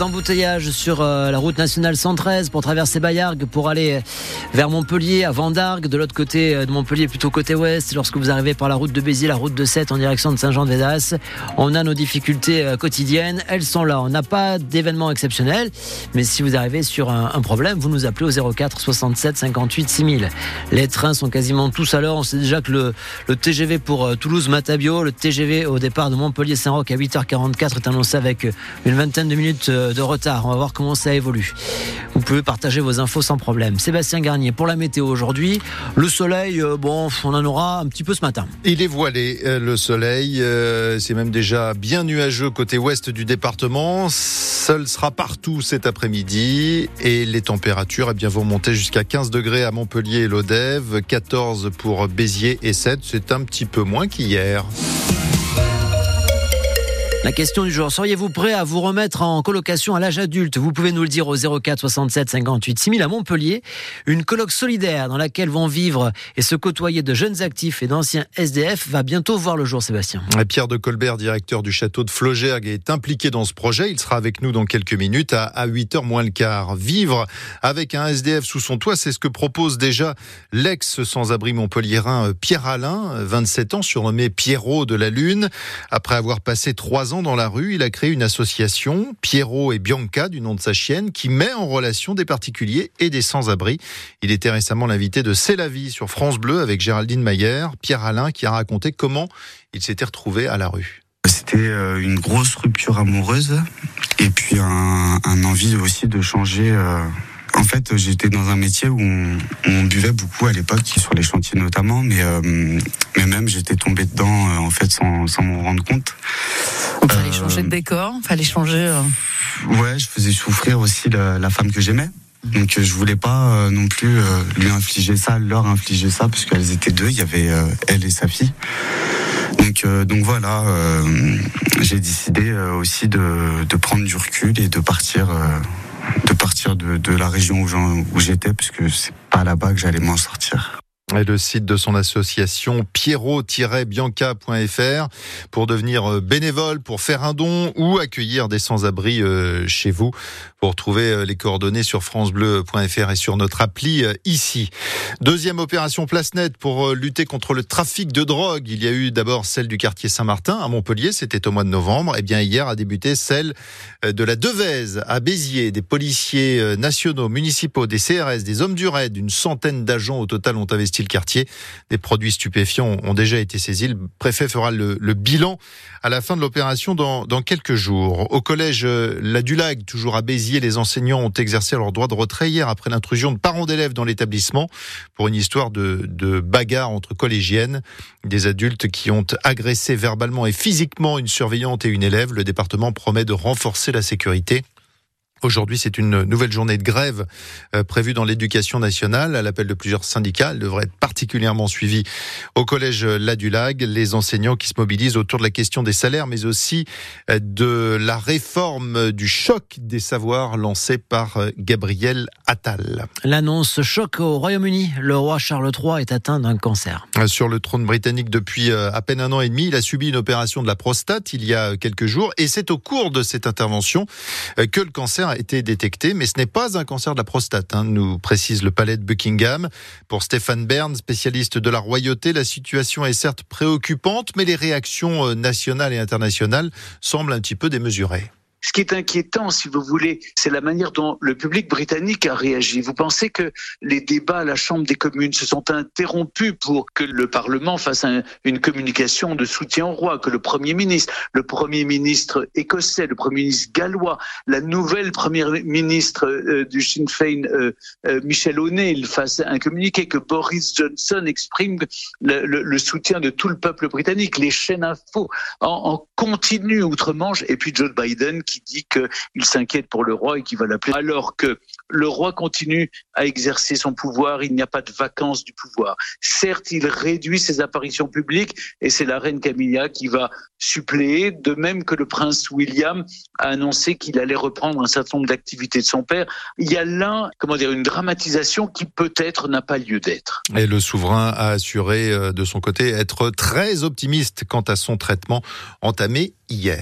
Embouteillage sur euh, la route nationale 113 pour traverser Bayargues pour aller vers Montpellier à Vendargues. De l'autre côté euh, de Montpellier, plutôt côté ouest, lorsque vous arrivez par la route de Béziers, la route de 7 en direction de Saint-Jean-de-Védas, on a nos difficultés euh, quotidiennes. Elles sont là. On n'a pas d'événement exceptionnel, mais si vous arrivez sur un, problème, vous nous appelez au 04 67 58 6000. Les trains sont quasiment tous à l'heure. On sait déjà que le, le TGV pour Toulouse-Matabio, le TGV au départ de Montpellier-Saint-Roch à 8h44 est annoncé avec une vingtaine de minutes de retard. On va voir comment ça évolue. Vous pouvez partager vos infos sans problème. Sébastien Garnier pour la météo aujourd'hui. Le soleil, euh, bon, on en aura un petit peu ce matin. Il est voilé, euh, le soleil. Euh, c'est même déjà bien nuageux côté ouest du département. Seul sera partout cet après-midi et les températures eh bien, vont monter jusqu'à 15 degrés à Montpellier et l'Odève, 14 pour Béziers et 7. C'est un petit peu moins qu'hier. La question du jour, seriez-vous prêt à vous remettre en colocation à l'âge adulte? Vous pouvez nous le dire au 04 67 58 6000 à Montpellier. Une coloc solidaire dans laquelle vont vivre et se côtoyer de jeunes actifs et d'anciens SDF va bientôt voir le jour, Sébastien. Pierre de Colbert, directeur du château de Flogergue, est impliqué dans ce projet. Il sera avec nous dans quelques minutes à 8h moins le quart. Vivre avec un SDF sous son toit, c'est ce que propose déjà l'ex sans-abri montpelliérain euh, Pierre Alain, 27 ans, surnommé Pierrot de la Lune. Après avoir passé trois ans dans la rue, il a créé une association, Pierrot et Bianca, du nom de sa chienne, qui met en relation des particuliers et des sans-abri. Il était récemment l'invité de C'est la vie sur France Bleu avec Géraldine Mayer, Pierre Alain, qui a raconté comment il s'était retrouvé à la rue. C'était euh, une grosse rupture amoureuse et puis un, envie aussi de changer euh, en fait, j'étais dans un métier où on, buvait beaucoup à l'époque, sur les chantiers notamment, mais, euh, même j'étais tombé dedans en fait sans m'en rendre compte. Il fallait changer de décor, fallait changer. Euh. Ouais, je faisais souffrir aussi la, la femme que j'aimais. Donc je voulais pas non plus lui infliger ça, leur infliger ça, parce qu'elles étaient deux, il y avait elle et sa fille. Donc, donc voilà, j'ai décidé aussi de, de, prendre du recul et de partir de partir de, de la région où, j'étais, puisque c'est pas là-bas que j'allais m'en sortir. Et le site de son association pierrot-bianca.fr pour devenir euh, bénévole, pour faire un don ou accueillir des sans-abri euh, chez vous. Pour retrouver euh, les coordonnées sur francebleu.fr et sur notre appli ici. Deuxième opération place nette pour lutter contre le trafic de drogue. Il y a eu d'abord celle du quartier Saint-Martin à Montpellier, c'était au mois de novembre. Et eh bien hier a débuté celle de la Devèze à Béziers. Des policiers nationaux, municipaux, des CRS, des hommes du raid, une centaine d'agents au total ont investi quartier. Des produits stupéfiants ont déjà été saisis. Le préfet fera le, bilan à la fin de l'opération dans, quelques jours. Au collège euh, La Dulag, toujours à Béziers, les enseignants ont exercé leur droit de retrait hier après l'intrusion de parents d'élèves dans l'établissement pour une histoire de, de bagarre entre collégiennes. Des adultes qui ont agressé verbalement et physiquement une surveillante et une élève. Le département promet de renforcer la sécurité. Aujourd'hui, c'est une nouvelle journée de grève euh, prévue dans l'éducation nationale à l'appel de plusieurs syndicats. Elle devrait être particulièrement suivie au collège Ladulag. Les enseignants qui se mobilisent autour de la question des salaires, mais aussi euh, de la réforme du choc des savoirs lancée par euh, Gabriel Attal. L'annonce choc au Royaume-Uni. Le roi Charles III est atteint d'un cancer. Sur le trône britannique depuis à peine un an et demi, il a subi une opération de la prostate il y a quelques jours et c'est au cours de cette intervention que le cancer a été détecté, mais ce n'est pas un cancer de la prostate, hein, nous précise le palais de Buckingham. Pour Stéphane Bern, spécialiste de la royauté, la situation est certes préoccupante, mais les réactions euh, nationales et internationales semblent un petit peu démesurées. Ce qui est inquiétant, si vous voulez, c'est la manière dont le public britannique a réagi. Vous pensez que les débats à la Chambre des communes se sont interrompus pour que le Parlement fasse une communication de soutien au roi, que le Premier ministre, le Premier ministre écossais, le Premier ministre gallois, la nouvelle Première ministre euh, du Sinn Féin, euh, euh, Michel O'Neill, fasse un communiqué, que Boris Johnson exprime le, soutien de tout le peuple britannique, les chaînes info en, en continu outre-Manche, et puis Joe Biden dit qu'il s'inquiète pour le roi et qu'il va l'appeler. Alors que le roi continue à exercer son pouvoir, il n'y a pas de vacances du pouvoir. Certes, il réduit ses apparitions publiques et c'est la reine Camilla qui va suppléer, de même que le prince William a annoncé qu'il allait reprendre un certain nombre d'activités de son père. Il y a là, comment dire, une dramatisation qui peut-être n'a pas lieu d'être. Et le souverain a assuré euh, de son côté être très optimiste quant à son traitement entamé hier.